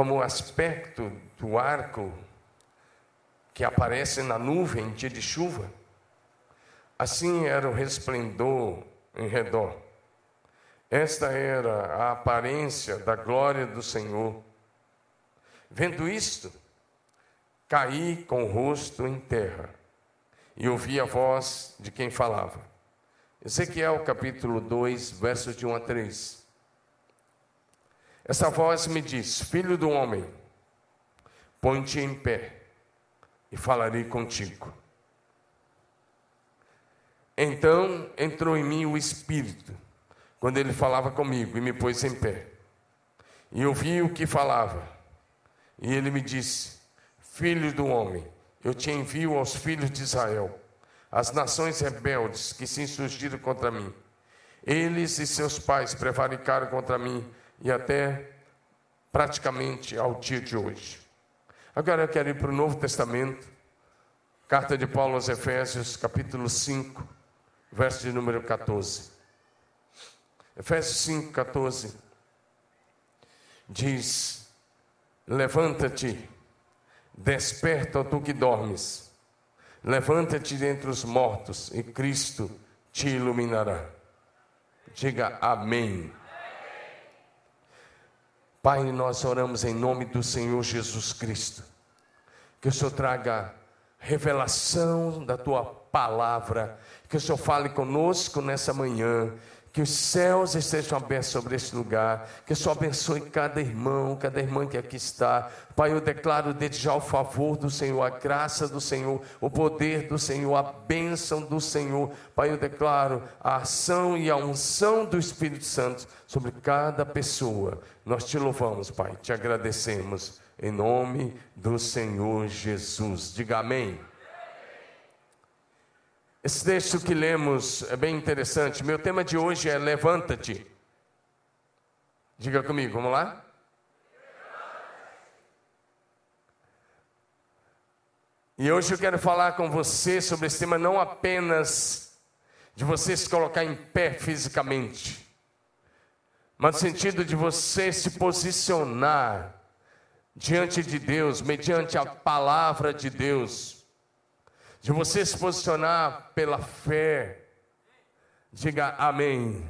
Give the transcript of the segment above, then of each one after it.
como o aspecto do arco que aparece na nuvem em dia de chuva. Assim era o resplendor em redor. Esta era a aparência da glória do Senhor. Vendo isto, caí com o rosto em terra e ouvi a voz de quem falava. Ezequiel capítulo 2, versos de 1 a 3. Essa voz me diz: Filho do homem, põe-te em pé e falarei contigo. Então entrou em mim o Espírito, quando ele falava comigo, e me pôs em pé. E eu vi o que falava. E ele me disse: Filho do homem, eu te envio aos filhos de Israel, as nações rebeldes que se insurgiram contra mim. Eles e seus pais prevaricaram contra mim e até praticamente ao dia de hoje. Agora eu quero ir para o Novo Testamento, carta de Paulo aos Efésios, capítulo 5, verso de número 14. Efésios 5, 14 diz: Levanta-te, desperta, tu que dormes, levanta-te dentre os mortos e Cristo te iluminará. Diga amém. Pai, nós oramos em nome do Senhor Jesus Cristo. Que o Senhor traga revelação da tua palavra. Que o Senhor fale conosco nessa manhã. Que os céus estejam abertos sobre este lugar. Que o Senhor abençoe cada irmão, cada irmã que aqui está. Pai, eu declaro desde já o favor do Senhor, a graça do Senhor, o poder do Senhor, a bênção do Senhor. Pai, eu declaro a ação e a unção do Espírito Santo sobre cada pessoa. Nós te louvamos, Pai, te agradecemos. Em nome do Senhor Jesus. Diga amém. Esse texto que lemos é bem interessante. Meu tema de hoje é Levanta-te. Diga comigo, vamos lá? E hoje eu quero falar com você sobre esse tema não apenas de você se colocar em pé fisicamente, mas no sentido de você se posicionar diante de Deus, mediante a palavra de Deus de você se posicionar pela fé. Diga amém.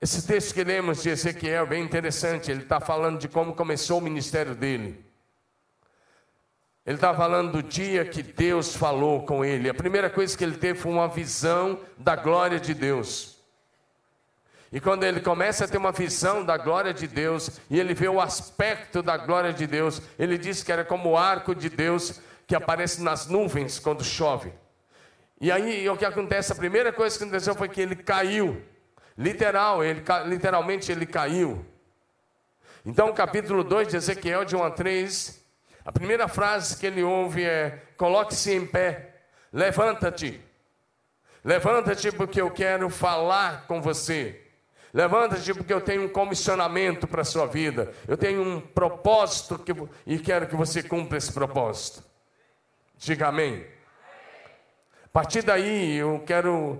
Esse texto que lemos de Ezequiel é bem interessante. Ele está falando de como começou o ministério dele. Ele está falando do dia que Deus falou com ele. A primeira coisa que ele teve foi uma visão da glória de Deus. E quando ele começa a ter uma visão da glória de Deus, e ele vê o aspecto da glória de Deus, ele diz que era como o arco de Deus que aparece nas nuvens quando chove. E aí o que acontece? A primeira coisa que aconteceu foi que ele caiu. Literal, ele, literalmente ele caiu. Então, capítulo 2 de Ezequiel, de 1 a 3, a primeira frase que ele ouve é: Coloque-se em pé, levanta-te. Levanta-te porque eu quero falar com você. Levanta-te porque eu tenho um comissionamento para a sua vida. Eu tenho um propósito que, e quero que você cumpra esse propósito. Diga amém. A partir daí, eu quero,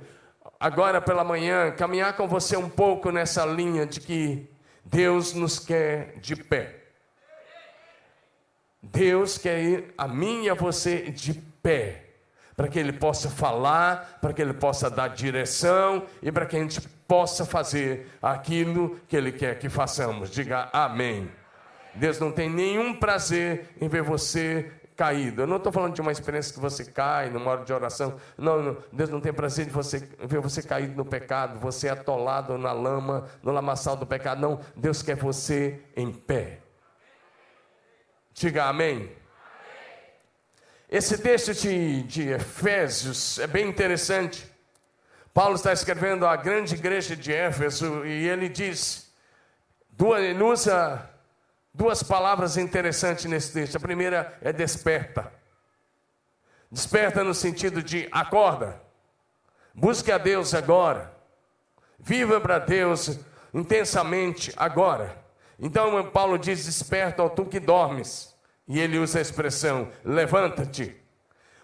agora pela manhã, caminhar com você um pouco nessa linha de que Deus nos quer de pé. Deus quer a mim e a você de pé, para que Ele possa falar, para que Ele possa dar direção e para que a gente possa fazer aquilo que Ele quer que façamos. Diga amém. Deus não tem nenhum prazer em ver você caído. Eu não estou falando de uma experiência que você cai numa hora de oração. Não, não, Deus não tem prazer de você ver você caído no pecado, você atolado na lama, no lamaçal do pecado. Não, Deus quer você em pé. Diga amém. Esse texto de, de Efésios é bem interessante. Paulo está escrevendo à grande igreja de Éfeso e ele diz, duas, ele usa Duas palavras interessantes nesse texto. A primeira é desperta. Desperta no sentido de acorda. Busque a Deus agora. Viva para Deus intensamente agora. Então Paulo diz: Desperta, ó tu que dormes. E ele usa a expressão: Levanta-te.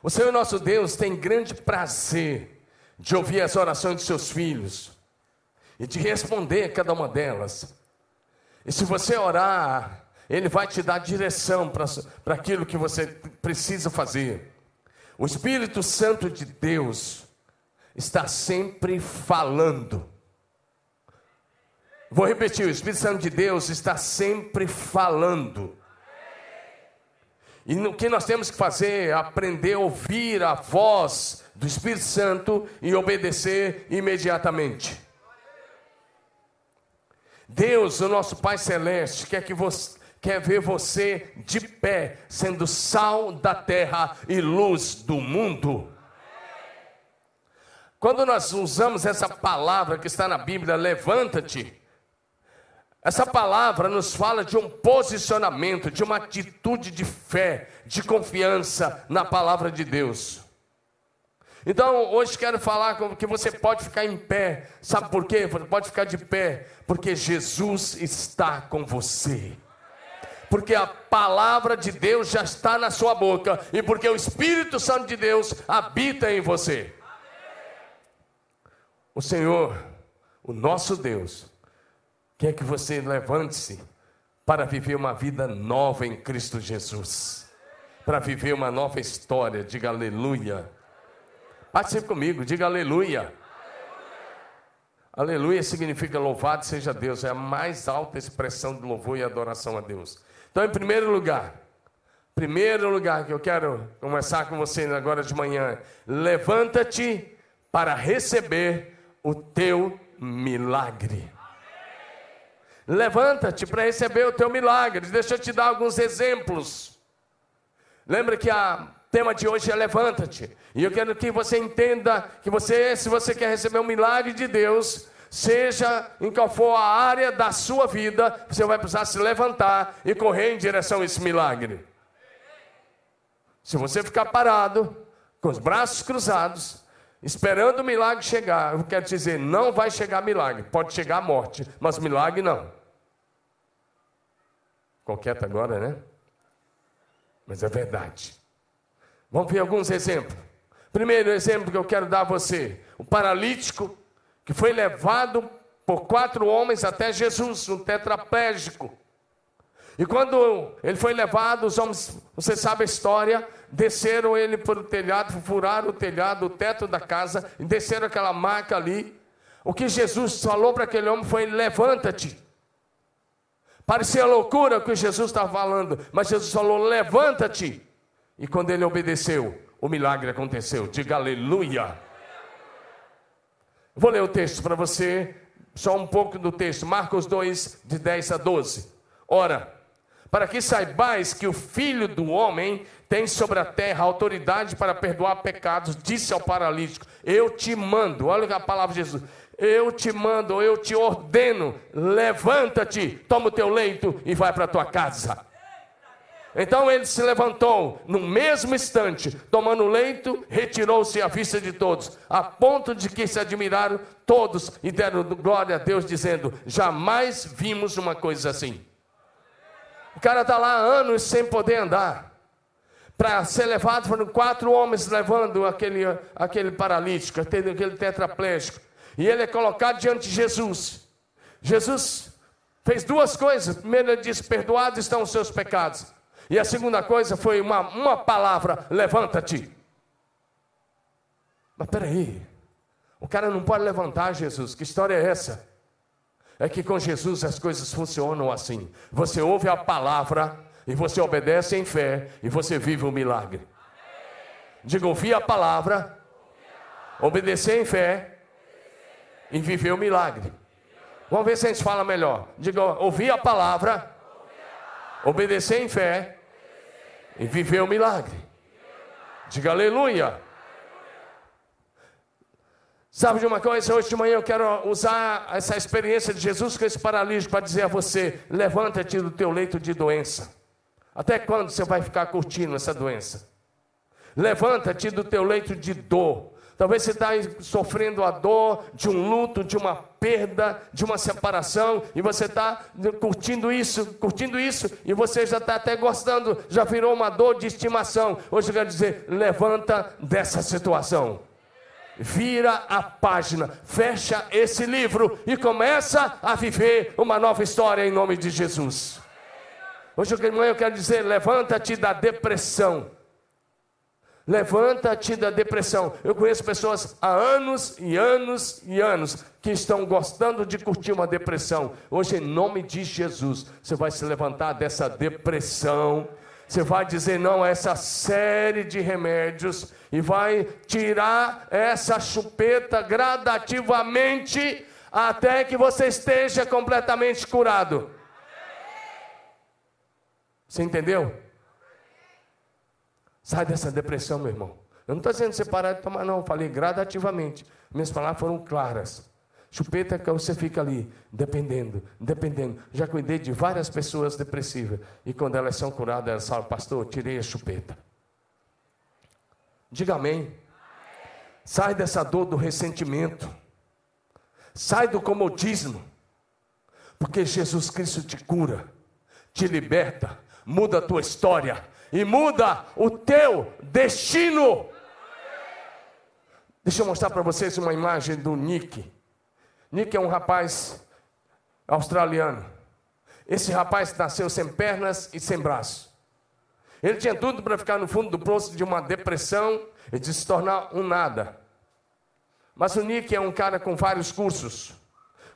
O Senhor nosso Deus tem grande prazer de ouvir as orações de seus filhos e de responder a cada uma delas. E se você orar, Ele vai te dar direção para aquilo que você precisa fazer. O Espírito Santo de Deus está sempre falando. Vou repetir: o Espírito Santo de Deus está sempre falando. E o que nós temos que fazer é aprender a ouvir a voz do Espírito Santo e obedecer imediatamente. Deus, o nosso Pai Celeste, quer que você quer ver você de pé, sendo sal da terra e luz do mundo. Quando nós usamos essa palavra que está na Bíblia, levanta-te, essa palavra nos fala de um posicionamento, de uma atitude de fé, de confiança na palavra de Deus. Então, hoje quero falar que você pode ficar em pé. Sabe por quê? Você pode ficar de pé, porque Jesus está com você. Porque a palavra de Deus já está na sua boca e porque o Espírito Santo de Deus habita em você. O Senhor, o nosso Deus, Quer que você levante-se para viver uma vida nova em Cristo Jesus. Para viver uma nova história. Diga aleluia. Participe comigo, diga aleluia. Aleluia significa louvado seja Deus, é a mais alta expressão de louvor e adoração a Deus. Então, em primeiro lugar, primeiro lugar que eu quero conversar com você agora de manhã, levanta-te para receber o teu milagre. Levanta-te para receber o teu milagre. Deixa eu te dar alguns exemplos. Lembra que a tema de hoje é levanta-te. E eu quero que você entenda que você, se você quer receber um milagre de Deus, seja em qual for a área da sua vida, você vai precisar se levantar e correr em direção a esse milagre. Se você ficar parado, com os braços cruzados, esperando o milagre chegar, eu quero dizer, não vai chegar milagre, pode chegar a morte, mas milagre não. Qualquer agora, né? Mas é verdade. Vamos ver alguns exemplos. Primeiro exemplo que eu quero dar a você: o paralítico que foi levado por quatro homens até Jesus, um tetraplégico. E quando ele foi levado, os homens, você sabe a história, desceram ele para o telhado, furaram o telhado, o teto da casa, e desceram aquela marca ali. O que Jesus falou para aquele homem foi: levanta-te. Parecia loucura o que Jesus estava falando, mas Jesus falou: levanta-te. E quando ele obedeceu, o milagre aconteceu. Diga aleluia. Vou ler o texto para você, só um pouco do texto, Marcos 2, de 10 a 12. Ora, para que saibais que o Filho do Homem tem sobre a terra autoridade para perdoar pecados, disse ao paralítico: Eu te mando, olha a palavra de Jesus, eu te mando, eu te ordeno, levanta-te, toma o teu leito e vai para a tua casa. Então ele se levantou, no mesmo instante, tomando o leito, retirou-se à vista de todos, a ponto de que se admiraram todos e deram glória a Deus, dizendo: Jamais vimos uma coisa assim. O cara está lá anos sem poder andar. Para ser levado, foram quatro homens levando aquele, aquele paralítico, aquele tetraplégico. E ele é colocado diante de Jesus. Jesus fez duas coisas. Primeiro, ele disse: Perdoados estão os seus pecados. E a segunda coisa foi uma, uma palavra: Levanta-te. Mas peraí, o cara não pode levantar, Jesus. Que história é essa? É que com Jesus as coisas funcionam assim. Você ouve a palavra e você obedece em fé e você vive o milagre. Diga, ouvir a palavra, obedecer em fé e viver o milagre. Vamos ver se a gente fala melhor. Diga, ouvir a palavra, obedecer em fé e viver o milagre. Diga aleluia. Sabe de uma coisa? Hoje de manhã eu quero usar essa experiência de Jesus com esse paralítico para dizer a você: levanta-te do teu leito de doença. Até quando você vai ficar curtindo essa doença? Levanta-te do teu leito de dor. Talvez você está sofrendo a dor de um luto, de uma perda, de uma separação, e você está curtindo isso, curtindo isso, e você já está até gostando, já virou uma dor de estimação. Hoje eu quero dizer: levanta dessa situação. vira a página, fecha esse livro e começa a viver uma nova história em nome de Jesus. Hoje eu quero dizer: levanta-te da depressão. Levanta-te da depressão. Eu conheço pessoas há anos e anos e anos que estão gostando de curtir uma depressão. Hoje, em nome de Jesus, você vai se levantar dessa depressão. Você vai dizer não a essa série de remédios e vai tirar essa chupeta gradativamente até que você esteja completamente curado. Você entendeu? Sai dessa depressão, meu irmão. Eu não estou dizendo você parar de tomar, não. Eu falei gradativamente. Minhas palavras foram claras. Chupeta que você fica ali, dependendo, dependendo. Já cuidei de várias pessoas depressivas. E quando elas são curadas, elas falam, pastor, tirei a chupeta. Diga amém. Sai dessa dor do ressentimento. Sai do comodismo. Porque Jesus Cristo te cura, te liberta, muda a tua história e muda o teu destino. Deixa eu mostrar para vocês uma imagem do Nick. Nick é um rapaz australiano. Esse rapaz nasceu sem pernas e sem braço. Ele tinha tudo para ficar no fundo do poço de uma depressão e de se tornar um nada. Mas o Nick é um cara com vários cursos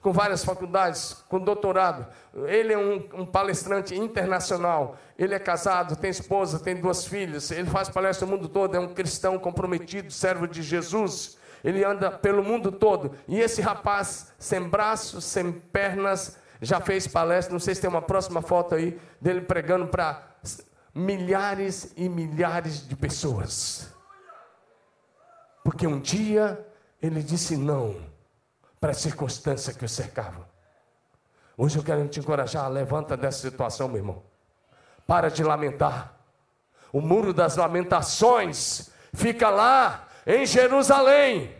com várias faculdades, com doutorado. Ele é um, um, palestrante internacional. Ele é casado, tem esposa, tem duas filhas. Ele faz palestra no mundo todo. É um cristão comprometido, servo de Jesus. Ele anda pelo mundo todo. E esse rapaz, sem braços, sem pernas, já fez palestra. Não sei se tem uma próxima foto aí dele pregando para milhares e milhares de pessoas. Porque um dia ele disse não para a circunstância que o cercava. Hoje eu quero te encorajar, levanta dessa situação, meu irmão. Para de lamentar. O muro das lamentações fica lá em Jerusalém.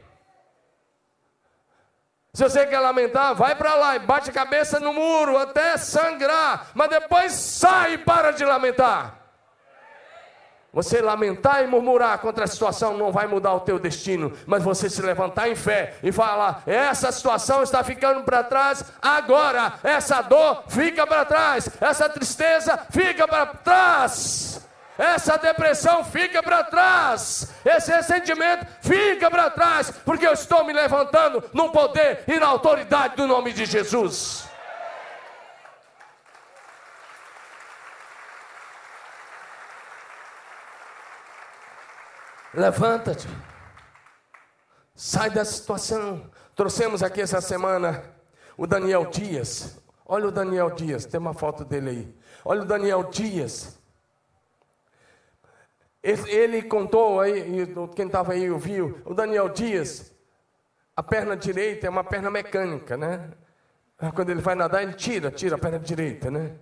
Se você quer lamentar, vai para lá e bate a cabeça no muro até sangrar, mas depois sai e para de lamentar. Você lamentar e murmurar contra a situação não vai mudar o teu destino, mas você se levantar em fé e falar: essa situação está ficando para trás agora, essa dor fica para trás, essa tristeza fica para trás, essa depressão fica para trás, esse ressentimento fica para trás, porque eu estou me levantando no poder e na autoridade do nome de Jesus. Levanta-te. Sai da situação. Trouxemos aqui essa semana o Daniel Dias. Olha o Daniel Dias, tem uma foto dele aí. Olha o Daniel Dias. Ele contou aí, quem estava aí ouviu, o Daniel Dias, a perna direita é uma perna mecânica, né? Quando ele vai nadar, ele tira, tira a perna direita, né?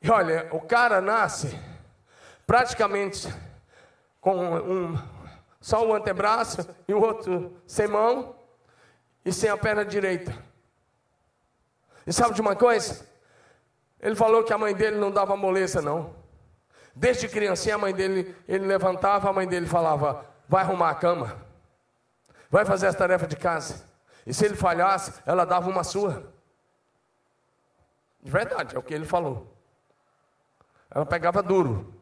E olha, o cara nasce praticamente com um, só o antebraço e o outro sem mão e sem a perna direita. E sabe de uma coisa? Ele falou que a mãe dele não dava moleza, não. Desde criancinha, a mãe dele, ele levantava, a mãe dele falava: vai arrumar a cama, vai fazer as tarefas de casa. E se ele falhasse, ela dava uma sua. De verdade, é o que ele falou. Ela pegava duro.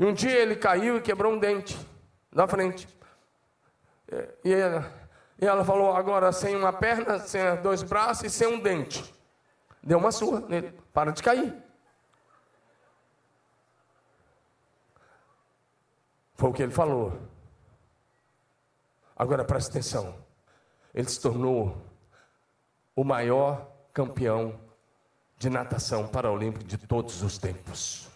E um dia ele caiu e quebrou um dente na frente. E ela, e ela falou: agora sem uma perna, sem dois braços e sem um dente. Deu uma surra nele, para de cair. Foi o que ele falou. Agora preste atenção. Ele se tornou o maior campeão de natação paraolímpico de todos os tempos.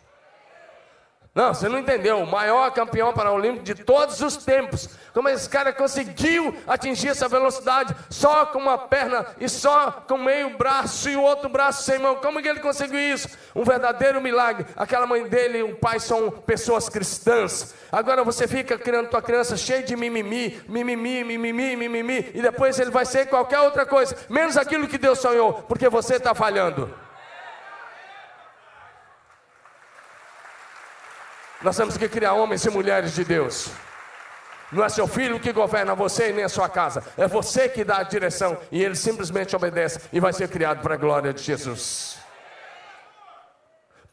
Não, você não entendeu. O maior campeão paralímpico de todos os tempos. Como esse cara conseguiu atingir essa velocidade só com uma perna e só com meio braço e o outro braço sem mão. Como que ele conseguiu isso? Um verdadeiro milagre. Aquela mãe dele e o pai são pessoas cristãs. Agora você fica criando tua criança cheia de mimimi, mimimi, mimimi, mimimi, e depois ele vai ser qualquer outra coisa, menos aquilo que Deus sonhou, porque você está falhando. Nós temos que criar homens e mulheres de Deus. Não é seu filho que governa você e nem a sua casa. É você que dá a direção e ele simplesmente obedece e vai ser criado para a glória de Jesus.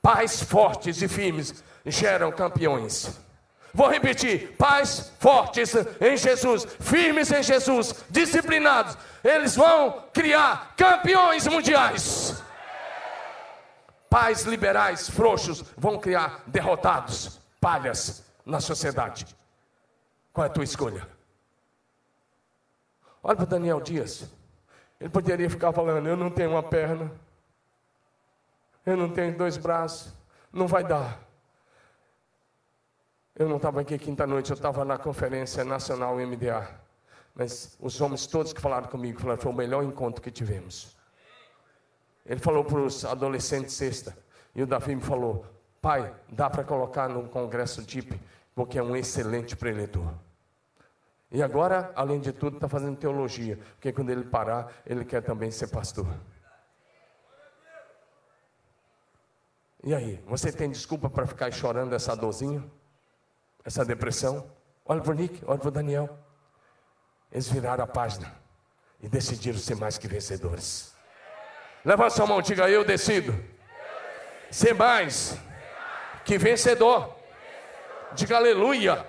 Pais fortes e firmes geram campeões. Vou repetir: pais fortes em Jesus, firmes em Jesus, disciplinados, eles vão criar campeões mundiais. Pais liberais, frouxos, vão criar derrotados, palhas na sociedade. Qual é a tua escolha? Olha para Daniel Dias. Ele poderia ficar falando: Eu não tenho uma perna, eu não tenho dois braços, não vai dar. Eu não estava aqui quinta-noite, eu estava na conferência nacional MDA. Mas os homens todos que falaram comigo falaram foi o melhor encontro que tivemos. Ele falou para os adolescentes sexta. E o Davi me falou: Pai, dá para colocar no congresso DIP, porque é um excelente preletor. E agora, além de tudo, está fazendo teologia, porque quando ele parar, ele quer também ser pastor. E aí, você tem desculpa para ficar chorando essa dorzinha? essa depressão. Olha para o Nick, olha para o Daniel. Eles viraram a página e decidiram ser mais que vencedores. Levanta sua mão, diga eu decido. Ser mais que vencedor. Diga aleluia.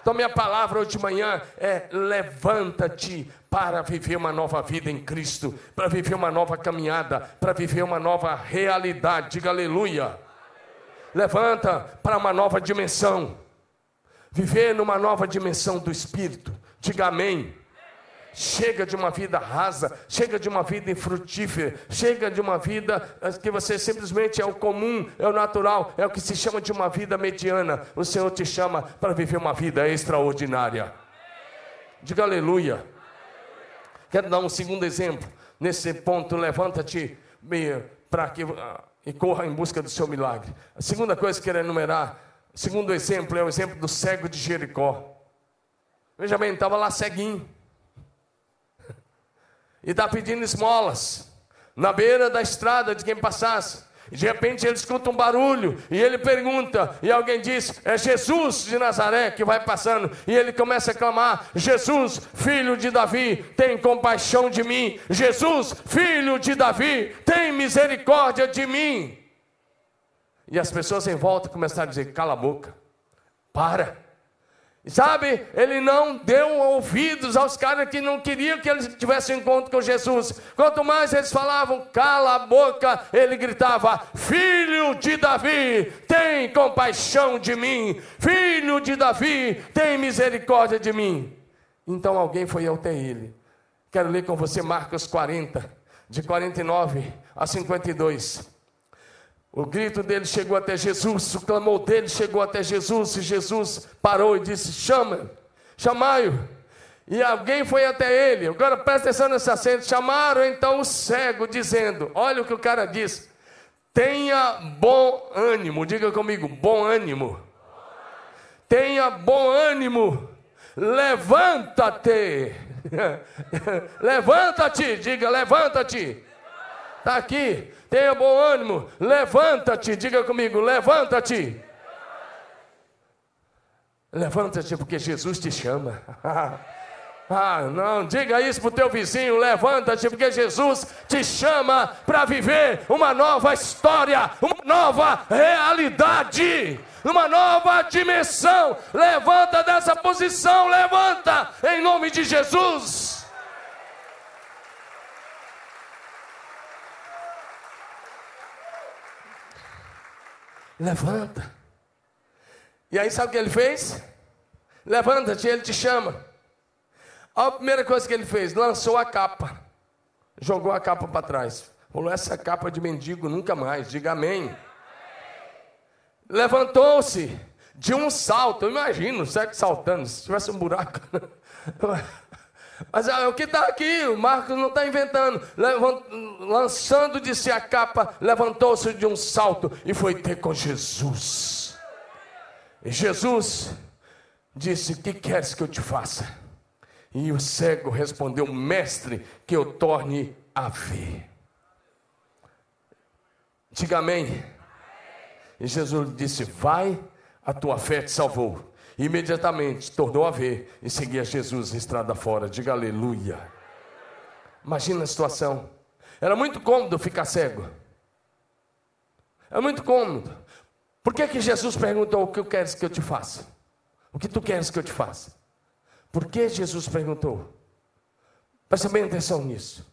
Então, minha palavra hoje de manhã é: levanta-te para viver uma nova vida em Cristo, para viver uma nova caminhada, para viver uma nova realidade. Diga aleluia levanta para uma nova dimensão. Viver numa nova dimensão do Espírito. Diga amém. Chega de uma vida rasa, chega de uma vida infrutífera, chega de uma vida eh, que você simplesmente é o comum, é o natural, é o que se chama de uma vida mediana. O Senhor te chama para viver uma vida extraordinária. Diga aleluia. Quero dar um segundo exemplo. Nesse ponto, levanta-te para que ah, e corra em busca do seu milagre. A segunda coisa que eu quero enumerar, segundo exemplo é o exemplo do cego de Jericó. Veja bem, estava lá ceguinho. E está pedindo esmolas. Na beira da estrada de quem passasse. De repente ele escuta um barulho e ele pergunta, e alguém diz: É Jesus de Nazaré que vai passando. E ele começa a clamar: Jesus, filho de Davi, tem compaixão de mim. Jesus, filho de Davi, tem misericórdia de mim. E as pessoas em volta começaram a dizer: Cala a boca, para. Sabe, ele não deu ouvidos aos caras que não queriam que ele tivesse um encontro com Jesus. Quanto mais eles falavam, cala a boca, ele gritava: Filho de Davi, tem compaixão de mim. Filho de Davi, tem misericórdia de mim. Então alguém foi até ele. Quero ler com você Marcos 40, de 49 a 52. O grito dele chegou até Jesus, o clamor dele chegou até Jesus, e Jesus parou e disse: Chama, chamai-o. E alguém foi até ele. Agora presta atenção nesse acento. Chamaram então o cego, dizendo: Olha o que o cara disse. Tenha bom ânimo. Diga comigo: bom ânimo. Tenha bom ânimo. Levanta-te. levanta-te. Diga: levanta-te. Está aqui tenha bom ânimo, levanta-te, diga comigo, levanta-te. Levanta-te porque Jesus te chama. Ah, não, diga isso para o teu vizinho, levanta-te, porque Jesus te chama para viver uma nova história, uma nova realidade, uma nova dimensão. Levanta dessa posição, levanta, em nome de Jesus. Levanta. E aí sabe o que ele fez? Levanta-te, ele te chama. A primeira coisa que ele fez, lançou a capa. Jogou a capa para trás. Falou: essa capa de mendigo nunca mais. Diga amém. Levantou-se de um salto. Eu imagino, certo? Saltando. Se tivesse um buraco. Mas é o que está aqui, o Marcos não está inventando. lançando de si a capa, levantou-se de um salto e foi ter com Jesus. E Jesus disse: que queres que eu te faça? E o cego respondeu: Mestre, que eu torne a ver. Diga amém. E Jesus disse: Vai, a tua fé te salvou. Imediatamente tornou a ver e seguia Jesus estrada fora. Diga aleluia. Imagina a situação. Era muito cômodo ficar cego. É muito cômodo. Por que, que Jesus perguntou o que eu queres que eu te faça? O que tu queres que eu te faça? Por que Jesus perguntou? Presta bem atenção nisso.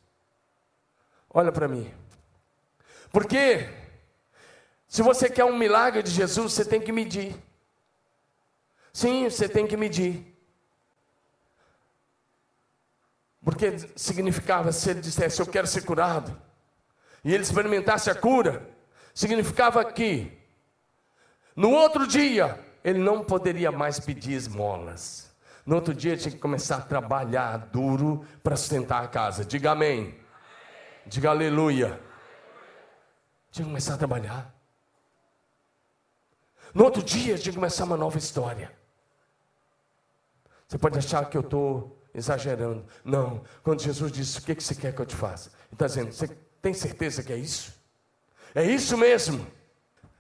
Olha para mim. Porque se você quer um milagre de Jesus, você tem que medir. Sim, você tem que medir. Porque significava se ele dissesse eu quero ser curado, e ele experimentasse a cura, significava que no outro dia ele não poderia mais pedir esmolas. No outro dia tinha que começar a trabalhar duro para sustentar a casa. Diga amém. Diga aleluia. Tinha que começar a trabalhar. No outro dia tinha que começar uma nova história. Você pode achar que eu estou exagerando. Não. Quando Jesus disse: O que, que você quer que eu te faça? Ele está dizendo: Você tem certeza que é isso? É isso mesmo.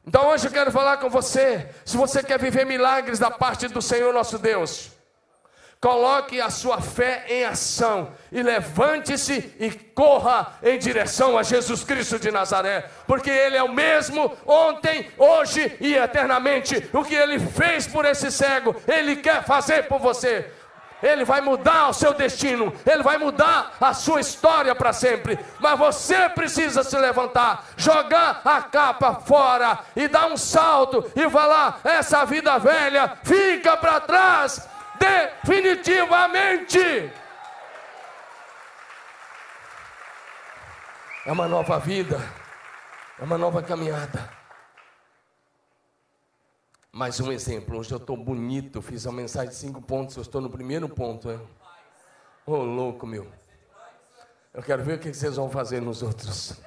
Então hoje eu quero falar com você. Se você quer viver milagres da parte do Senhor nosso Deus, coloque a sua fé em ação e levante-se e corra em direção a Jesus Cristo de Nazaré, porque Ele é o mesmo ontem, hoje e eternamente. O que Ele fez por esse cego, Ele quer fazer por você. Ele vai mudar o seu destino, Ele vai mudar a sua história para sempre. Mas você precisa se levantar, jogar a capa fora e dar um salto e falar: essa vida velha fica para trás, definitivamente. É uma nova vida, é uma nova caminhada. Mais um exemplo, hoje eu estou bonito, fiz uma mensagem de cinco pontos, eu estou no primeiro ponto? Ô oh, louco meu. Eu quero ver o que vocês vão fazer nos outros.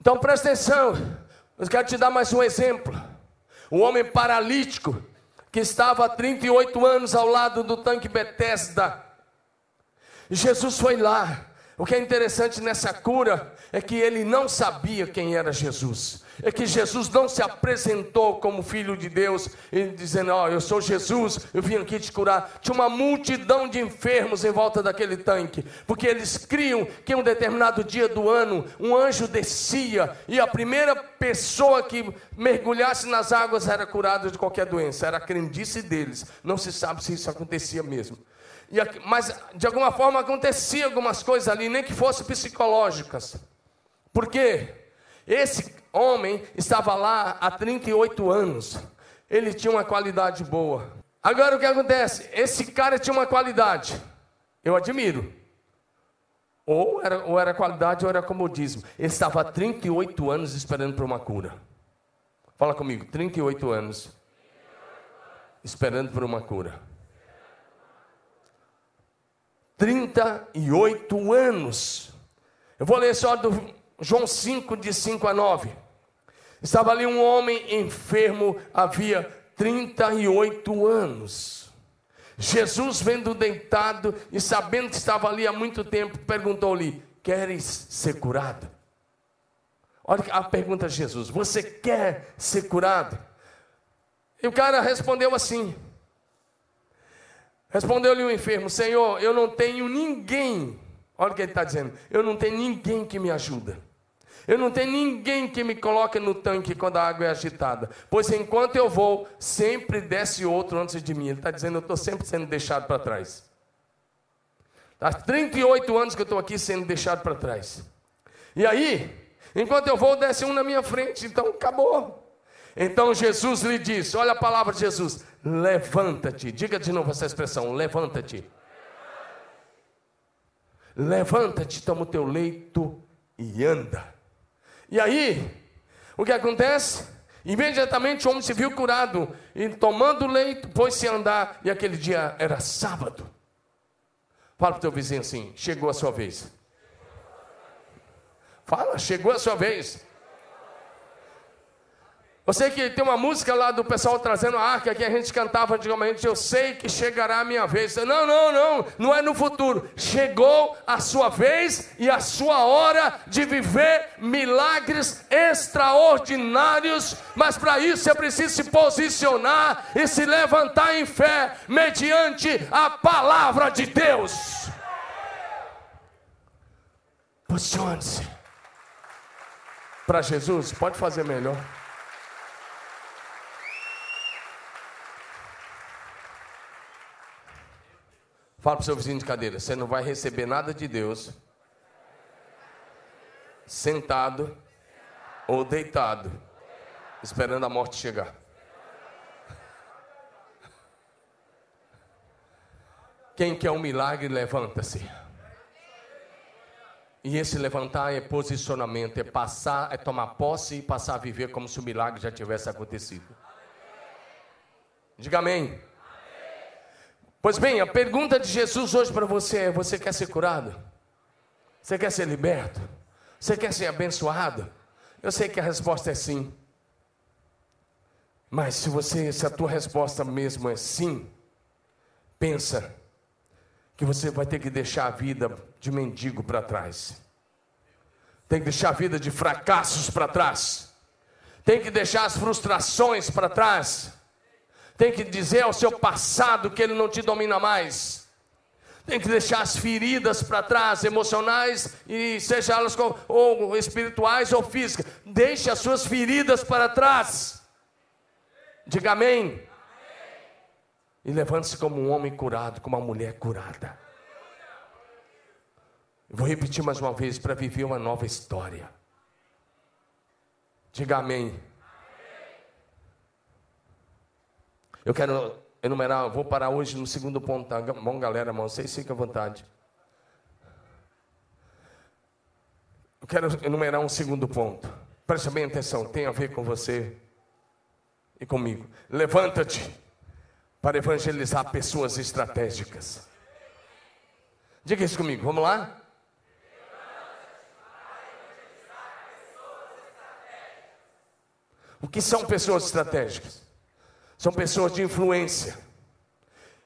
Então presta atenção, eu quero te dar mais um exemplo. Um homem paralítico que estava há 38 anos ao lado do tanque Bethesda. Jesus foi lá. O que é interessante nessa cura é que ele não sabia quem era Jesus é que Jesus não se apresentou como filho de Deus e dizendo: Ó, oh, eu sou Jesus, eu vim aqui te curar. Tinha uma multidão de enfermos em volta daquele tanque, porque eles criam que em um determinado dia do ano um anjo descia e a primeira pessoa que mergulhasse nas águas era curada de qualquer doença. Era a crendice deles. Não se sabe se isso acontecia mesmo. Mas de alguma forma acontecia algumas coisas ali, nem que fossem psicológicas. Por quê? Esse homem estava lá há 38 anos. Ele tinha uma qualidade boa. Agora o que acontece? Esse cara tinha uma qualidade. Eu admiro. Ou era, ou era qualidade ou era comodismo. Ele estava há 38 anos esperando por uma cura. Fala comigo, 38 anos. Esperando por uma cura. 38 anos. Eu vou ler só do João 5, de 5 a 9. Estava ali um homem enfermo, havia 38 anos. Jesus, vendo deitado e sabendo que estava ali há muito tempo, perguntou-lhe: Queres ser curado? Olha a pergunta de Jesus: Você quer ser curado? E o cara respondeu assim: Respondeu-lhe o enfermo: Senhor, eu não tenho ninguém. Olha o que ele está dizendo: Eu não tenho ninguém que me ajuda. Eu não tenho ninguém que me coloque no tanque quando a água é agitada. Pois enquanto eu vou, sempre desce outro antes de mim. Ele está dizendo, eu estou sempre sendo deixado para trás. Há 38 anos que eu estou aqui sendo deixado para trás. E aí, enquanto eu vou, desce um na minha frente. Então acabou. Então Jesus lhe disse: Olha a palavra de Jesus: Levanta-te. Diga de novo essa expressão: Levanta-te. Levanta-te, toma o teu leito e anda. E aí, o que acontece? Imediatamente o homem se viu curado e tomando leito, pôs-se a andar, e aquele dia era sábado. Fala para o teu vizinho assim: chegou a sua vez. Fala, chegou a sua vez. Eu sei que tem uma música lá do pessoal trazendo a arca que a gente cantava antigamente. Eu sei que chegará a minha vez. Não, não, não, não é no futuro. Chegou a sua vez e a sua hora de viver milagres extraordinários. Mas para isso é preciso se posicionar e se levantar em fé mediante a palavra de Deus. Posicione-se. Para Jesus, pode fazer melhor. Fala para o seu vizinho de cadeira: você não vai receber nada de Deus sentado ou deitado, esperando a morte chegar. Quem quer um milagre, levanta-se. E esse levantar é posicionamento, é passar, é tomar posse e passar a viver como se o milagre já tivesse acontecido. Diga amém. Pois bem, a pergunta de Jesus hoje para você é: você quer ser curado? Você quer ser liberto? Você quer ser abençoado? Eu sei que a resposta é sim. Mas se você, se a tua resposta mesmo é sim, pensa que você vai ter que deixar a vida de mendigo para trás. Tem que deixar a vida de fracassos para trás. Tem que deixar as frustrações para trás tem que dizer ao seu passado que ele não te domina mais. Tem que deixar as feridas para trás, emocionais, e seja elas ou espirituais ou físicas. Deixe as suas feridas para trás. Diga amém. E levante-se como um homem curado, como uma mulher curada. Vou repetir mais uma vez para viver uma nova história. Diga amém. Eu quero enumerar, vou parar hoje no segundo ponto, tá? Bom, galera, irmão, vocês fiquem à vontade. Eu quero enumerar um segundo ponto. Preste bem atenção, tem a ver com você e comigo. Levanta-te para evangelizar pessoas estratégicas. Diga isso comigo, vamos lá? O que são pessoas estratégicas? São pessoas de influência.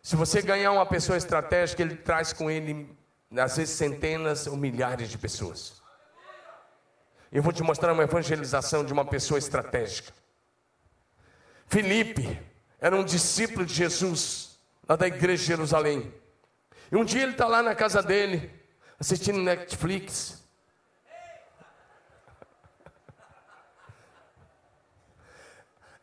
Se você ganhar uma pessoa estratégica, ele traz com ele, às vezes, centenas ou milhares de pessoas. Eu vou te mostrar uma evangelização de uma pessoa estratégica. Felipe era um discípulo de Jesus, lá da igreja de Jerusalém. E um dia ele está lá na casa dele, assistindo Netflix.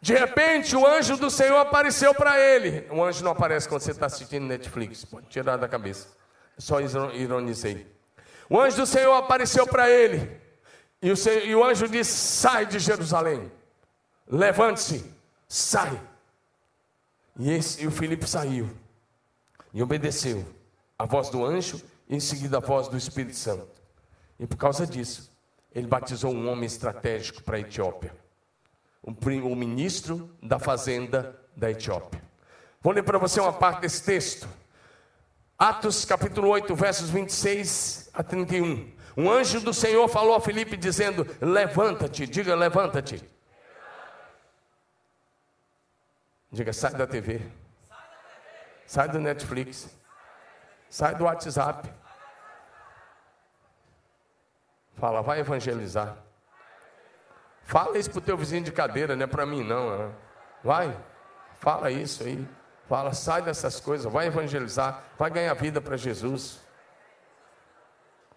De repente, o anjo do Senhor apareceu para ele. O anjo não aparece quando você está assistindo Netflix, pode tirar da cabeça. Só ironizei. O anjo do Senhor apareceu para ele. E o, Senhor, e o anjo disse: Sai de Jerusalém, levante-se, sai. E, esse, e o Filipe saiu e obedeceu a voz do anjo e em seguida a voz do Espírito Santo. E por causa disso, ele batizou um homem estratégico para a Etiópia o ministro da fazenda da Etiópia. Vou ler para você uma parte desse texto. Atos capítulo 8, versos 26 a 31. Um anjo do Senhor falou a Filipe dizendo: Levanta-te, diga levanta-te. Diga, sai da TV. Sai do Netflix. Sai do WhatsApp. Fala, vai evangelizar. Fala isso para o teu vizinho de cadeira, não é para mim não. Né? Vai, fala isso aí. Fala, sai dessas coisas, vai evangelizar, vai ganhar vida para Jesus.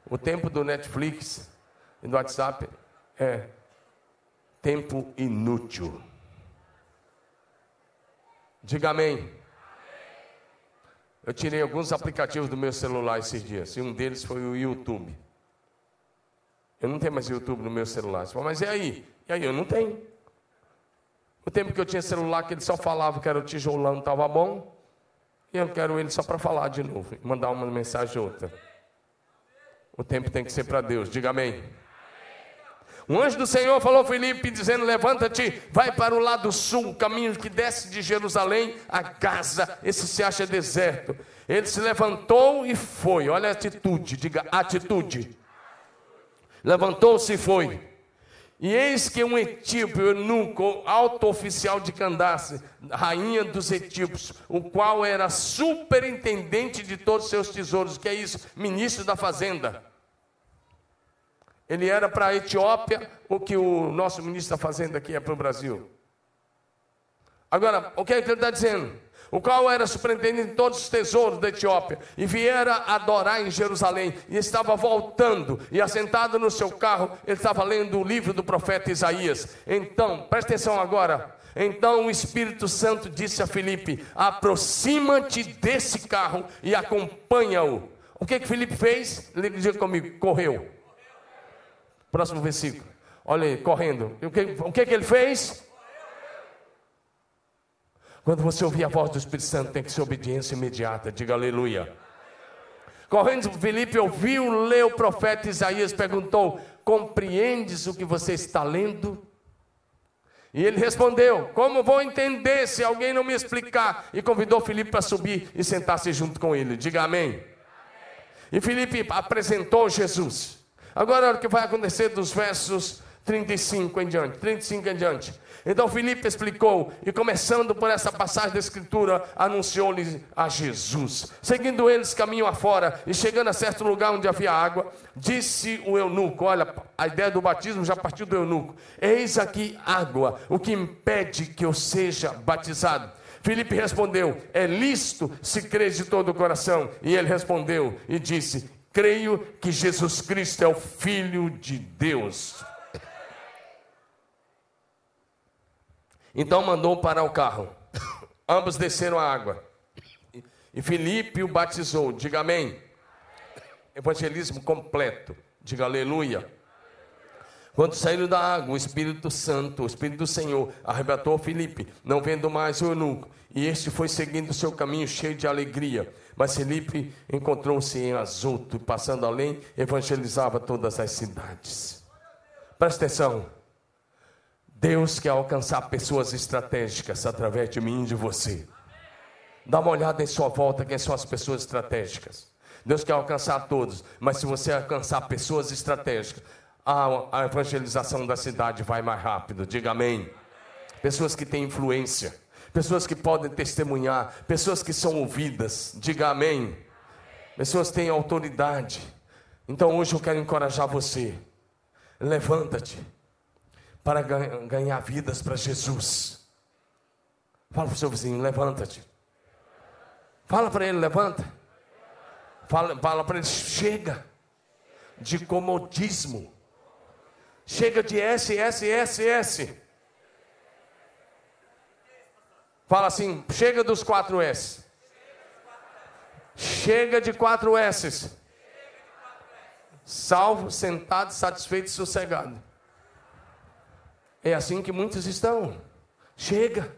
O tempo do Netflix e do WhatsApp é tempo inútil. Diga amém. Eu tirei alguns aplicativos do meu celular esses dias, e um deles foi o YouTube. Eu não tenho mais YouTube no meu celular. Mas e aí? Aí eu não tenho. O tempo que eu tinha celular, que ele só falava que era o tijolão, estava bom. E eu quero ele só para falar de novo, mandar uma mensagem ou outra. O tempo tem que ser para Deus, diga amém. Um anjo do Senhor falou a Felipe, dizendo: Levanta-te, vai para o lado sul, o caminho que desce de Jerusalém a Gaza. Esse se acha deserto. Ele se levantou e foi. Olha a atitude, diga atitude. Levantou-se e foi. E eis que um etíope, eunuco, alto oficial de Candace, rainha dos etíopes, o qual era superintendente de todos os seus tesouros, que é isso? Ministro da fazenda. Ele era para a Etiópia o que o nosso ministro da fazenda aqui é para o Brasil. Agora, o que, é que ele está dizendo? O qual era superintendente de todos os tesouros da Etiópia, e viera adorar em Jerusalém, e estava voltando, e assentado no seu carro, ele estava lendo o livro do profeta Isaías. Então, presta atenção agora. Então o Espírito Santo disse a Filipe: aproxima-te desse carro e acompanha-o. O que que Filipe fez? Diga comigo: correu. Próximo versículo. Olha aí, correndo. O que, o que, que ele fez? Quando você ouvir a voz do Espírito Santo, tem que ser obediência imediata. Diga aleluia. Correndo, Felipe ouviu, leu o profeta Isaías, perguntou: Compreendes o que você está lendo? E ele respondeu: Como vou entender se alguém não me explicar? E convidou Felipe para subir e sentar-se junto com ele. Diga amém. E Felipe apresentou Jesus. Agora, olha o que vai acontecer dos versos 35 em diante. 35 em diante. Então Filipe explicou, e começando por essa passagem da Escritura, anunciou-lhes a Jesus. Seguindo eles caminho afora, e chegando a certo lugar onde havia água, disse o eunuco: Olha, a ideia do batismo já partiu do eunuco. Eis aqui água, o que impede que eu seja batizado. Filipe respondeu: É lícito se crês de todo o coração. E ele respondeu e disse: Creio que Jesus Cristo é o Filho de Deus. Então mandou parar o carro. Ambos desceram a água. E Filipe o batizou. Diga amém. Evangelismo completo. Diga aleluia. Quando saíram da água, o Espírito Santo, o Espírito do Senhor, arrebatou Filipe, não vendo mais o eunuco. E este foi seguindo seu caminho cheio de alegria. Mas Filipe encontrou-se em Azoto, passando além, evangelizava todas as cidades. Presta atenção. Deus quer alcançar pessoas estratégicas através de mim e de você. Dá uma olhada em sua volta quem são as pessoas estratégicas. Deus quer alcançar todos, mas se você alcançar pessoas estratégicas, a, evangelização da cidade vai mais rápido. Diga amém. Pessoas que têm influência, pessoas que podem testemunhar, pessoas que são ouvidas. Diga amém. Pessoas que têm autoridade. Então hoje eu quero encorajar você. Levanta-te para ganhar vidas para Jesus. Fala para o seu vizinho, levanta-te. Fala para ele, levanta. Fala, fala para ele, chega de comodismo. Chega de S, S, S, S. Fala assim, chega dos quatro S. Chega de quatro S. Salvo, sentado, satisfeito e sossegado. É assim que muitos estão. Chega.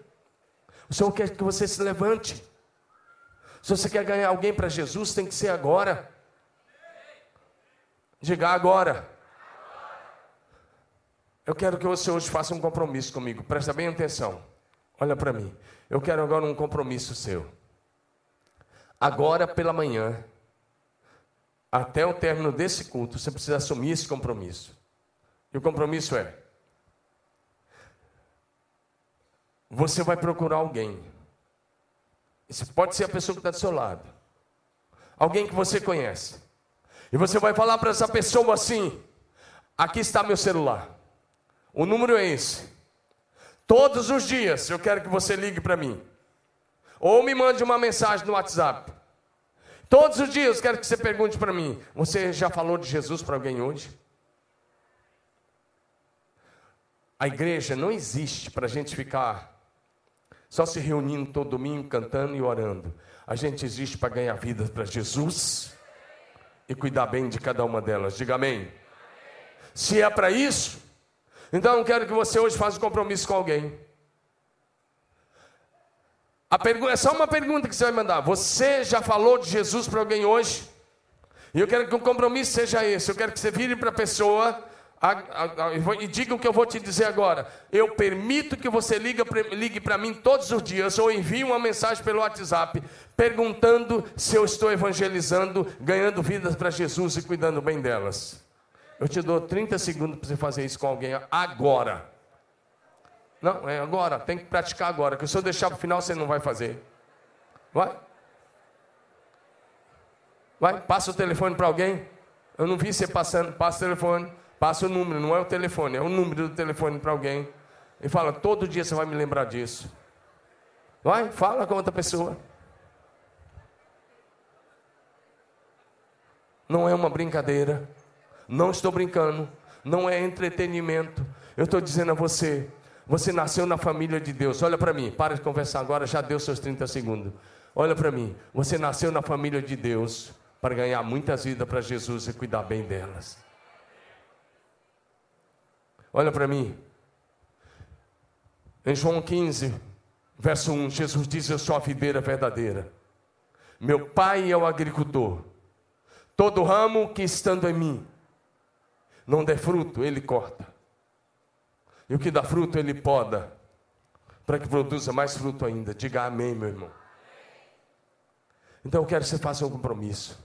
O Senhor quer que você se levante. Se você quer ganhar alguém para Jesus, tem que ser agora. Diga agora. Eu quero que você hoje faça um compromisso comigo. Presta bem atenção. Olha para mim. Eu quero agora um compromisso seu. Agora pela manhã, até o término desse culto, você precisa assumir esse compromisso. E o compromisso é: você vai procurar alguém. Isso pode ser a pessoa que está do seu lado. Alguém que você conhece. E você vai falar para essa pessoa assim: aqui está meu celular. O número é esse. Todos os dias eu quero que você ligue para mim. Ou me mande uma mensagem no WhatsApp. Todos os dias eu quero que você pergunte para mim: Você já falou de Jesus para alguém hoje? A igreja não existe para a gente ficar só se reunindo todo domingo, cantando e orando. A gente existe para ganhar vidas para Jesus e cuidar bem de cada uma delas. Diga amém. Se é para isso, então eu quero que você hoje faça um compromisso com alguém. A pergunta, é só uma pergunta que você vai mandar. Você já falou de Jesus para alguém hoje? E eu quero que o compromisso seja esse. Eu quero que você vire para a pessoa e diga o que eu vou te dizer agora. Eu permito que você ligue para mim todos os dias ou envie uma mensagem pelo WhatsApp perguntando se eu estou evangelizando, ganhando vidas para Jesus e cuidando bem delas. Eu te dou 30 segundos para você fazer isso com alguém agora. Não, é agora, tem que praticar agora, que se eu deixar para o final você não vai fazer. Vai. Vai, passa o telefone para alguém. Eu não vi você passando, passa o telefone, passa o número, não é o telefone, é o número do telefone para alguém. E fala, todo dia você vai me lembrar disso. Vai, fala com outra pessoa. Não é uma brincadeira. Não estou brincando. Não é entretenimento. Eu estou dizendo a você: você nasceu na família de Deus. Olha para mim, para de conversar agora, já deu seus 30 segundos. Olha para mim, você nasceu na família de Deus para ganhar muitas vidas para Jesus e cuidar bem delas. Olha para mim. Em João 15, verso 1, Jesus diz: Eu sou a videira verdadeira. Meu pai é o agricultor. Todo ramo que estando em mim não der fruto, ele corta. E o que dá fruto, ele poda, para que produza mais fruto ainda. Diga amém, meu irmão. Então eu quero que você faça um compromisso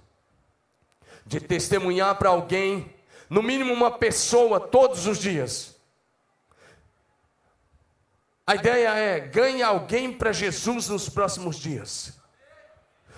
de testemunhar para alguém, no mínimo uma pessoa, todos os dias. A ideia é ganhe alguém para Jesus nos próximos dias.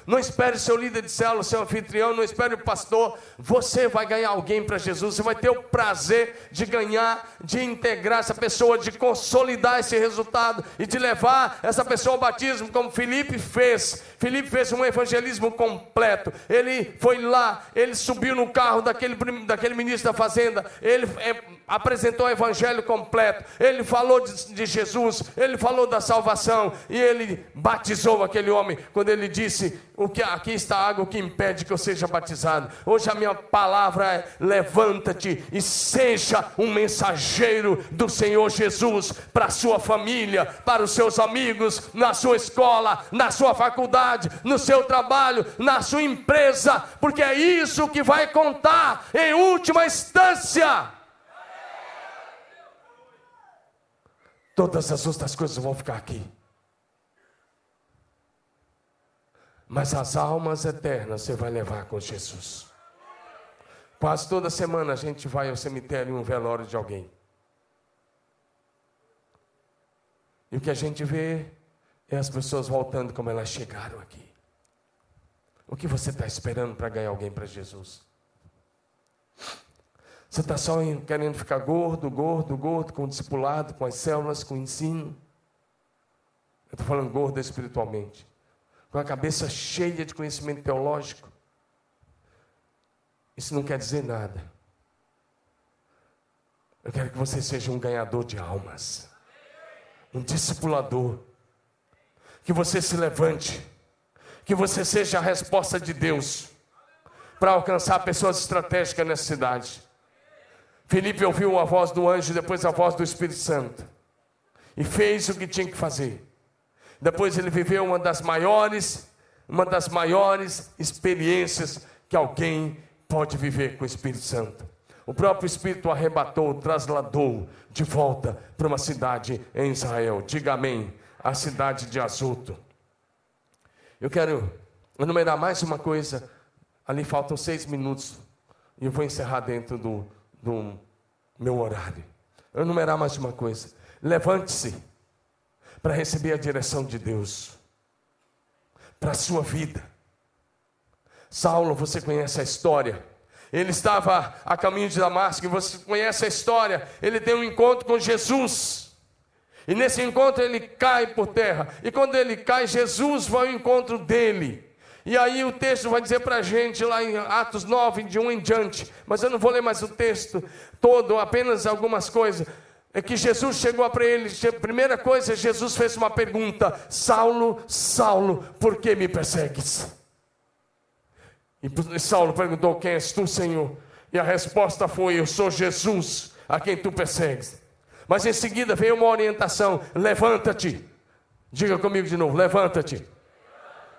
Não espere seu líder de célula, seu anfitrião, não espere o pastor. Você vai ganhar alguém para Jesus. Você vai ter o prazer de ganhar, de integrar essa pessoa, de consolidar esse resultado e de levar essa pessoa ao batismo, como Felipe fez. Felipe fez um evangelismo completo. Ele foi lá, ele subiu no carro daquele, daquele ministro da fazenda, ele é, apresentou o evangelho completo. Ele falou de, de Jesus, ele falou da salvação e ele batizou aquele homem quando ele disse o que aqui está a água que impede que eu seja batizado. Hoje a minha palavra é: levanta-te e seja um mensageiro do Senhor Jesus para a sua família, para os seus amigos, na sua escola, na sua faculdade, no seu trabalho, na sua empresa, porque é isso que vai contar em última instância. Todas as outras coisas vão ficar aqui. Mas as almas eternas você vai levar com Jesus. Quase toda semana a gente vai ao cemitério em um velório de alguém. E o que a gente vê é as pessoas voltando como elas chegaram aqui. O que você está esperando para ganhar alguém para Jesus? Você está só querendo ficar gordo, gordo, gordo, com o discipulado, com as células, com o ensino? Eu estou falando gordo espiritualmente com a cabeça cheia de conhecimento teológico. Isso não quer dizer nada. Eu quero que você seja um ganhador de almas, um discipulador, que você se levante, que você seja a resposta de Deus para alcançar pessoas estratégicas nessa cidade. Felipe ouviu a voz do anjo, depois a voz do Espírito Santo, e fez o que tinha que fazer. Depois ele viveu uma das maiores, uma das maiores experiências que alguém pode viver com o Espírito Santo. O próprio Espírito arrebatou, trasladou de volta para uma cidade em Israel. Diga amém. A cidade de Azoto. Eu quero enumerar mais uma coisa. Ali faltam seis minutos. E eu vou encerrar dentro do, do meu horário. Eu enumerar mais uma coisa. Levante-se para receber a direção de Deus para a sua vida. Saulo, você conhece a história. Ele estava a caminho de Damasco, e você conhece a história. Ele tem um encontro com Jesus. E nesse encontro ele cai por terra. E quando ele cai, Jesus vai ao encontro dele. E aí o texto vai dizer para a gente lá em Atos 9, de um em diante. Mas eu não vou ler mais o texto todo, apenas algumas coisas é que Jesus chegou para ele, primeira coisa, Jesus fez uma pergunta: Saulo, Saulo, por que me persegues? E Saulo perguntou: Quem és tu, Senhor? E a resposta foi: Eu sou Jesus, a quem tu persegues. Mas em seguida veio uma orientação: Levanta-te. Diga comigo de novo: Levanta-te.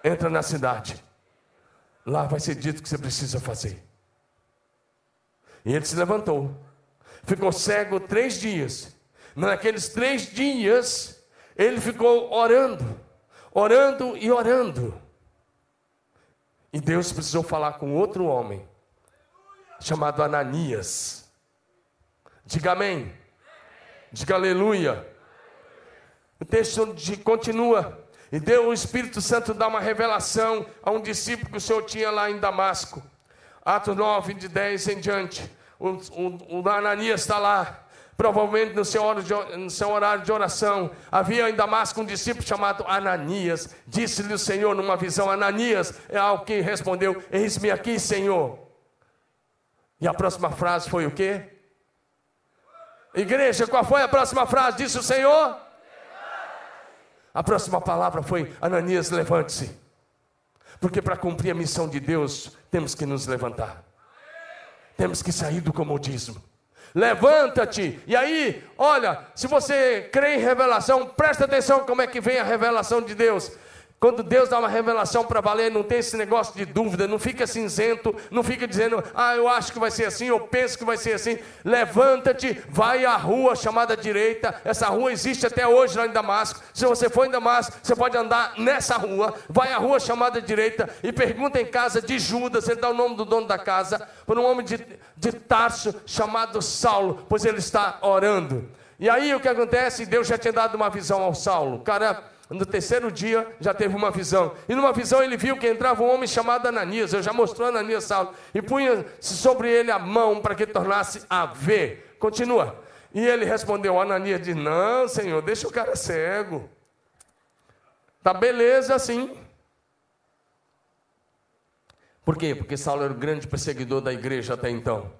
Entra na cidade. Lá vai ser dito o que você precisa fazer. E ele se levantou ficou cego três dias. Naqueles três dias, ele ficou orando, orando e orando. E Deus precisou falar com outro homem, chamado Ananias. Diga amém. Diga aleluia. O texto continua. E deu o Espírito Santo dar uma revelação a um discípulo que o Senhor tinha lá em Damasco. Atos 9, de 10 em diante. O, o, o Ananias está lá. Provavelmente no seu, de, no seu, horário de oração. Havia em Damasco um discípulo chamado Ananias. Disse-lhe o Senhor numa visão: Ananias é algo que respondeu: Eis-me aqui, Senhor. E a próxima frase foi o quê? Igreja, qual foi a próxima frase? Disse o Senhor? A próxima palavra foi: Ananias, levante-se. Porque para cumprir a missão de Deus, temos que nos levantar. Temos que sair do comodismo. Levanta-te. E aí, olha, se você crê em revelação, presta atenção como é que vem a revelação de Deus. Quando Deus dá uma revelação para valer, não tem esse negócio de dúvida, não fica cinzento, não fica dizendo, ah, eu acho que vai ser assim, eu penso que vai ser assim. Levanta-te, vai à rua chamada direita. Essa rua existe até hoje lá em Damasco. Se você for em Damasco, você pode andar nessa rua. Vai à rua chamada direita e pergunta em casa de Judas, ele dá o nome do dono da casa, por um homem de, de Tarso chamado Saulo, pois ele está orando. E aí o que acontece? Deus já tinha dado uma visão ao Saulo. Cara no terceiro dia já teve uma visão. E numa visão ele viu que entrava um homem chamado Ananias. Eu já mostrou Ananias Saulo. E punha-se sobre ele a mão para que tornasse a ver. Continua. E ele respondeu: Ananias disse: Não, Senhor, deixa o cara cego. Tá beleza assim. Por quê? Porque Saulo era o grande perseguidor da igreja até então.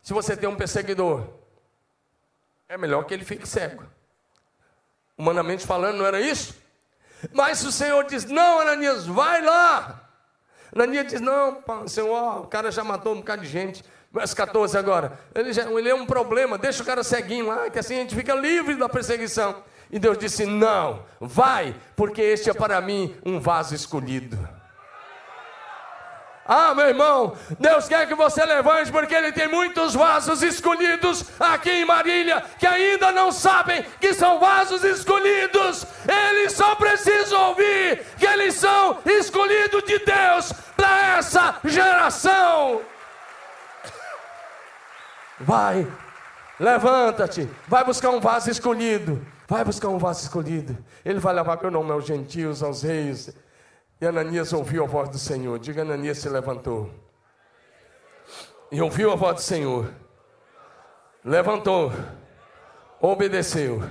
Se você tem um perseguidor, é melhor que ele fique cego. Humanamente falando, não era isso? Mas o Senhor diz: Não, Ananias, vai lá. Ananias diz: Não, Senhor, o cara já matou um bocado de gente. Verso 14 agora. Ele, já, ele é um problema, deixa o cara ceguinho lá, que assim a gente fica livre da perseguição. E Deus disse: Não, vai, porque este é para mim um vaso escolhido. Ah, meu irmão, Deus quer que você levante, porque Ele tem muitos vasos escolhidos aqui em Marília que ainda não sabem que são vasos escolhidos. Eles só precisam ouvir que eles são escolhidos de Deus para essa geração. Vai, levanta-te, vai buscar um vaso escolhido. Vai buscar um vaso escolhido. Ele vai levar meu nome aos gentios, aos reis e Ananias ouviu a voz do Senhor. Diga, Ananias se levantou. E ouviu a voz do Senhor. Levantou. Obedeceu.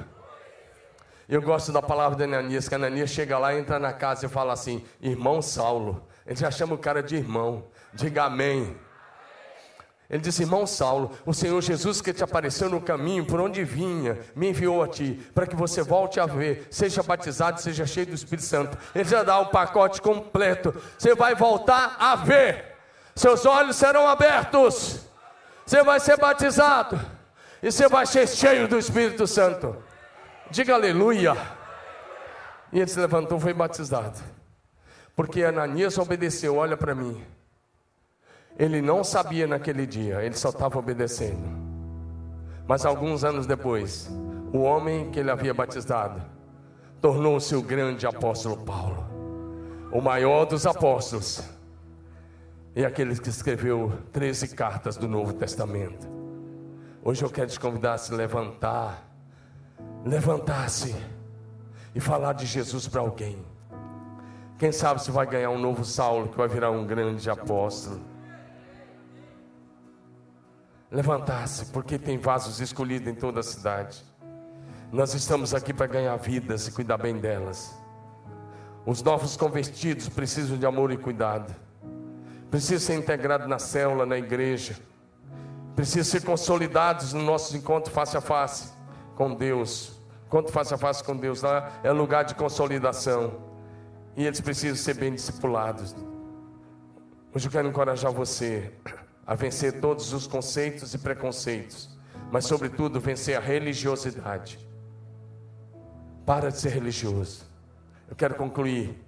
Eu gosto da palavra de Ananias, que Ananias chega lá, entra na casa e fala assim: Irmão Saulo. Ele já chama o cara de irmão. Diga amém. Ele disse: Irmão Saulo, o Senhor Jesus que te apareceu no caminho, por onde vinha, me enviou a ti, para que você volte a ver, seja batizado, seja cheio do Espírito Santo. Ele já dá o pacote completo. Você vai voltar a ver, seus olhos serão abertos, você vai ser batizado, e você vai ser cheio do Espírito Santo. Diga aleluia. E ele se levantou e foi batizado. Porque Ananias obedeceu, olha para mim. Ele não sabia naquele dia, ele só estava obedecendo. Mas alguns anos depois, o homem que ele havia batizado tornou-se o grande apóstolo Paulo, o maior dos apóstolos, e aquele que escreveu 13 cartas do Novo Testamento. Hoje eu quero te convidar a se levantar, levantar-se e falar de Jesus para alguém. Quem sabe você vai ganhar um novo Saulo que vai virar um grande apóstolo levantar-se, porque tem vasos escolhidos em toda a cidade. Nós estamos aqui para ganhar vidas e cuidar bem delas. Os novos convertidos precisam de amor e cuidado. Precisam ser integrados na célula, na igreja. Precisam ser consolidados no nosso encontro face a face com Deus. Encontro face a face com Deus lá é lugar de consolidação. E eles precisam ser bem discipulados. Hoje eu quero encorajar você a vencer todos os conceitos e preconceitos, mas, sobretudo, vencer a religiosidade. Para de ser religioso. Eu quero concluir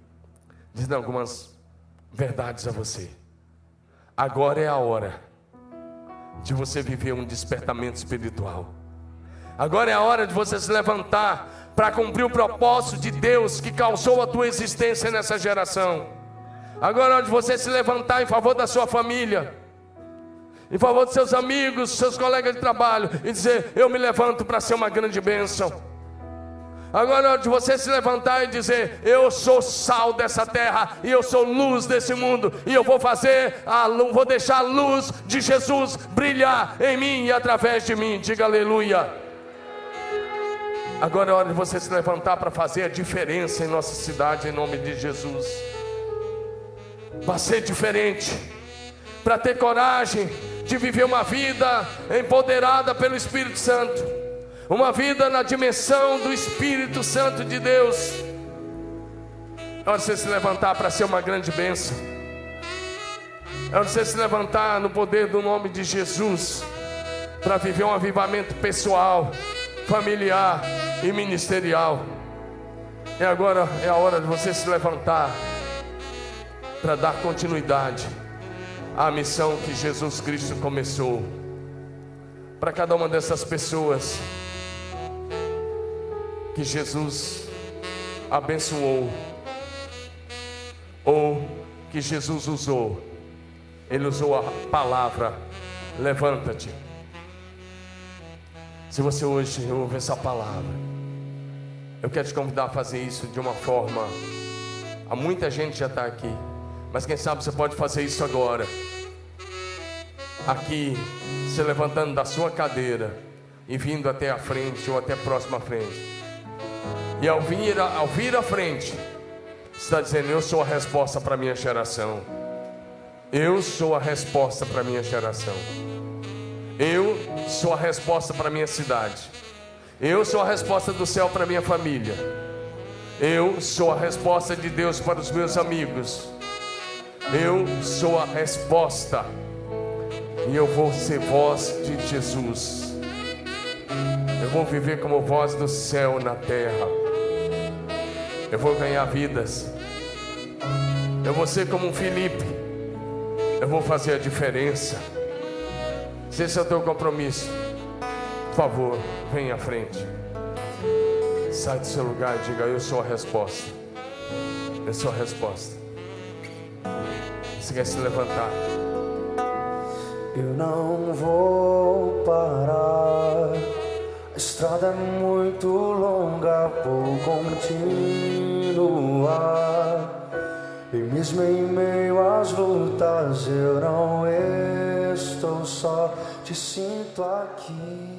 dizendo algumas verdades a você. Agora é a hora de você viver um despertamento espiritual. Agora é a hora de você se levantar para cumprir o propósito de Deus que causou a tua existência nessa geração. Agora é hora de você se levantar em favor da sua família em favor dos seus amigos, seus colegas de trabalho e dizer: Eu me levanto para ser uma grande bênção. Agora é hora de você se levantar e dizer: Eu sou sal dessa terra e eu sou luz desse mundo e eu vou fazer, a, vou deixar a luz de Jesus brilhar em mim e através de mim. Diga aleluia. Agora é hora de você se levantar para fazer a diferença em nossa cidade, em nome de Jesus. Para ser diferente, para ter coragem de viver uma vida empoderada pelo Espírito Santo uma vida na dimensão do Espírito Santo de Deus. É hora de você se levantar para ser uma grande bênção. É hora de você se levantar no poder do nome de Jesus, para viver um avivamento pessoal, familiar e ministerial. E agora é a hora de você se levantar para dar continuidade à missão que Jesus Cristo começou. Para cada uma dessas pessoas que Jesus abençoou, ou que Jesus usou. Ele usou a palavra: levanta-te. Se você hoje ouve essa palavra, eu quero te convidar a fazer isso de uma forma. Há muita gente já está aqui, mas quem sabe você pode fazer isso agora. Aqui, se levantando da sua cadeira e vindo até a frente ou até a próxima frente. E ao vir, ao vir à frente, está dizendo: Eu sou a resposta para a minha geração. Eu sou a resposta para a minha geração. Eu sou a resposta para a minha cidade. Eu sou a resposta do céu para a minha família. Eu sou a resposta de Deus para os meus amigos. Eu sou a resposta. E eu vou ser voz de Jesus. Eu vou viver como voz do céu na terra. Eu vou ganhar vidas. Eu vou ser como um Felipe. Eu vou fazer a diferença. Se esse é o teu compromisso, por favor, venha à frente. Sai do seu lugar e diga: Eu sou a resposta. Eu sou a resposta. Você quer se levantar? Eu não vou parar. A estrada é muito longa, vou continuar. E mesmo em meio às lutas, eu não estou só, te sinto aqui.